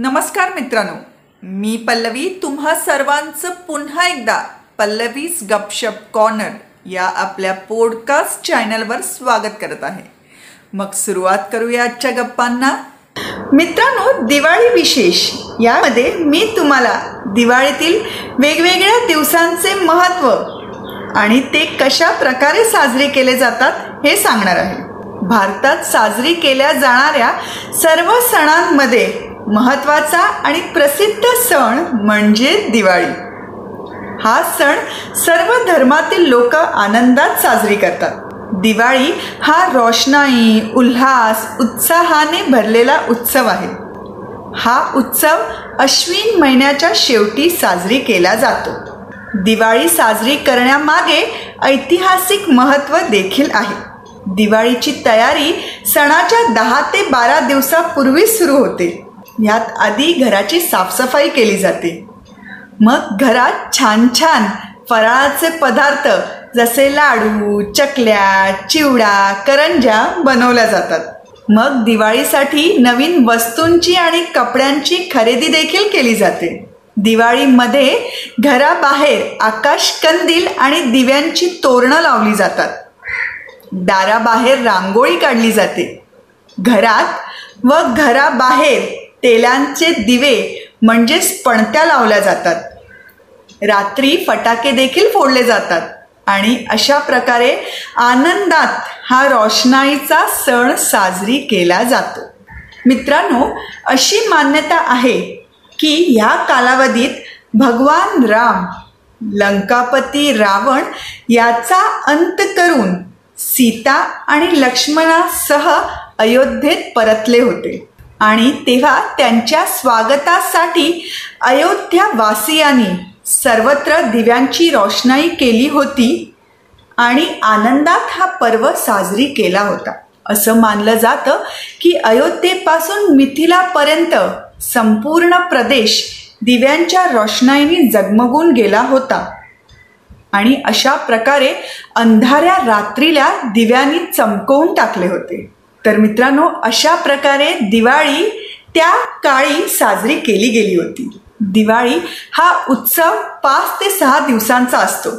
नमस्कार मित्रांनो. मी पल्लवी तुम्हा सर्वांचं पुन्हा एकदा पल्लवीज गपशप कॉर्नर या आपल्या पॉडकास्ट चॅनलवर स्वागत करत आहे. मग सुरुवात करूया आजच्या गप्पांना. मित्रांनो दिवाळी विशेष. यामध्ये मी तुम्हाला दिवाळीतील वेगवेगळ्या दिवसांचे महत्त्व आणि ते कशा प्रकारे साजरे केले जातात हे सांगणार आहे. भारतात साजरी केल्या जाणाऱ्या सर्व सणांमध्ये महत्त्वाचा आणि प्रसिद्ध सण म्हणजे दिवाळी. हा सण सर्व धर्मातील लोक आनंदात साजरी करतात. दिवाळी हा रोषणाई उल्हास उत्साहाने भरलेला उत्सव आहे. हा उत्सव अश्विन महिन्याच्या शेवटी साजरी केला जातो. दिवाळी साजरी करण्यामागे ऐतिहासिक महत्त्व देखील आहे. दिवाळीची तयारी सणाच्या दहा ते बारा दिवसापूर्वी सुरू होते. यात आधी घराची साफसफाई केली जाते. मग घरात छान छान फराळाचे पदार्थ जसे लाडू चकल्या चिवडा करंजा बनवल्या जातात. मग दिवाळीसाठी नवीन वस्तूंची आणि कपड्यांची खरेदी देखील केली जाते. दिवाळीमध्ये घराबाहेर आकाश कंदील आणि दिव्यांची तोरणं लावली जातात. दाराबाहेर रांगोळी काढली जाते. घरात व घराबाहेर तेलांचे दिवे म्हणजेच पणत्या लावल्या जातात. रात्री फटाके देखील फोडले जातात आणि अशा प्रकारे आनंदात हा रोषणाईचा सण साजरी केला जातो. मित्रांनो अशी मान्यता आहे की ह्या कालावधीत भगवान राम लंकापती रावण याचा अंत करून सीता आणि लक्ष्मणासह अयोध्येत परतले होते. आणि तेव्हा त्यांच्या स्वागतासाठी अयोध्यावासियांनी सर्वत्र दिव्यांची रोषणाई केली होती आणि आनंदात हा पर्व साजरी केला होता. असं मानलं जातं की अयोध्येपासून मिथिलापर्यंत संपूर्ण प्रदेश दिव्यांच्या रोषणाईने जगमगून गेला होता. आणि अशा प्रकारे अंधाऱ्या रात्रीला दिव्यांनी चमकवून टाकले होते. तर मित्रांनो अशा प्रकारे दिवाळी त्या काळी साजरी केली गेली होती. दिवाळी हा उत्सव पाच ते सहा दिवसांचा असतो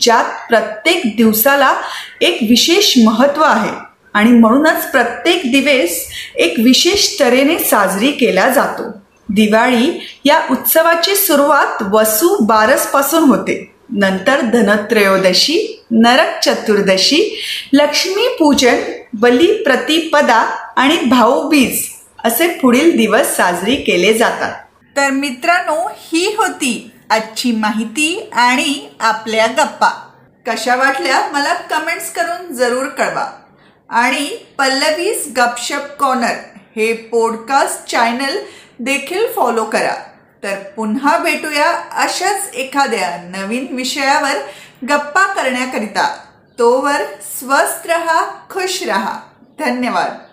ज्यात प्रत्येक दिवसाला एक विशेष महत्त्व आहे आणि म्हणूनच प्रत्येक दिवस एक विशेष तऱ्हेने साजरी केला जातो. दिवाळी या उत्सवाची सुरुवात वसू बारसपासून होते. नंतर धनत्रयोदशी नरक चतुर्दशी लक्ष्मीपूजन बली प्रतिपदा आणि भाऊबीज असे पुढील दिवस साजरी केले जातात. तर मित्रांनो ही होती आजची माहिती आणि आपल्या गप्पा. कशा वाटल्या मला कमेंट्स करून जरूर कळवा. आणि पल्लवीज गपशप कॉर्नर हे पॉडकास्ट चॅनल देखील फॉलो करा. तर पुन्हा भेटूया अशाच एखाद्या नवीन विषयावर गप्पा करण्याकरिता. तोवर स्वस्थ रहा खुश रहा धन्यवाद.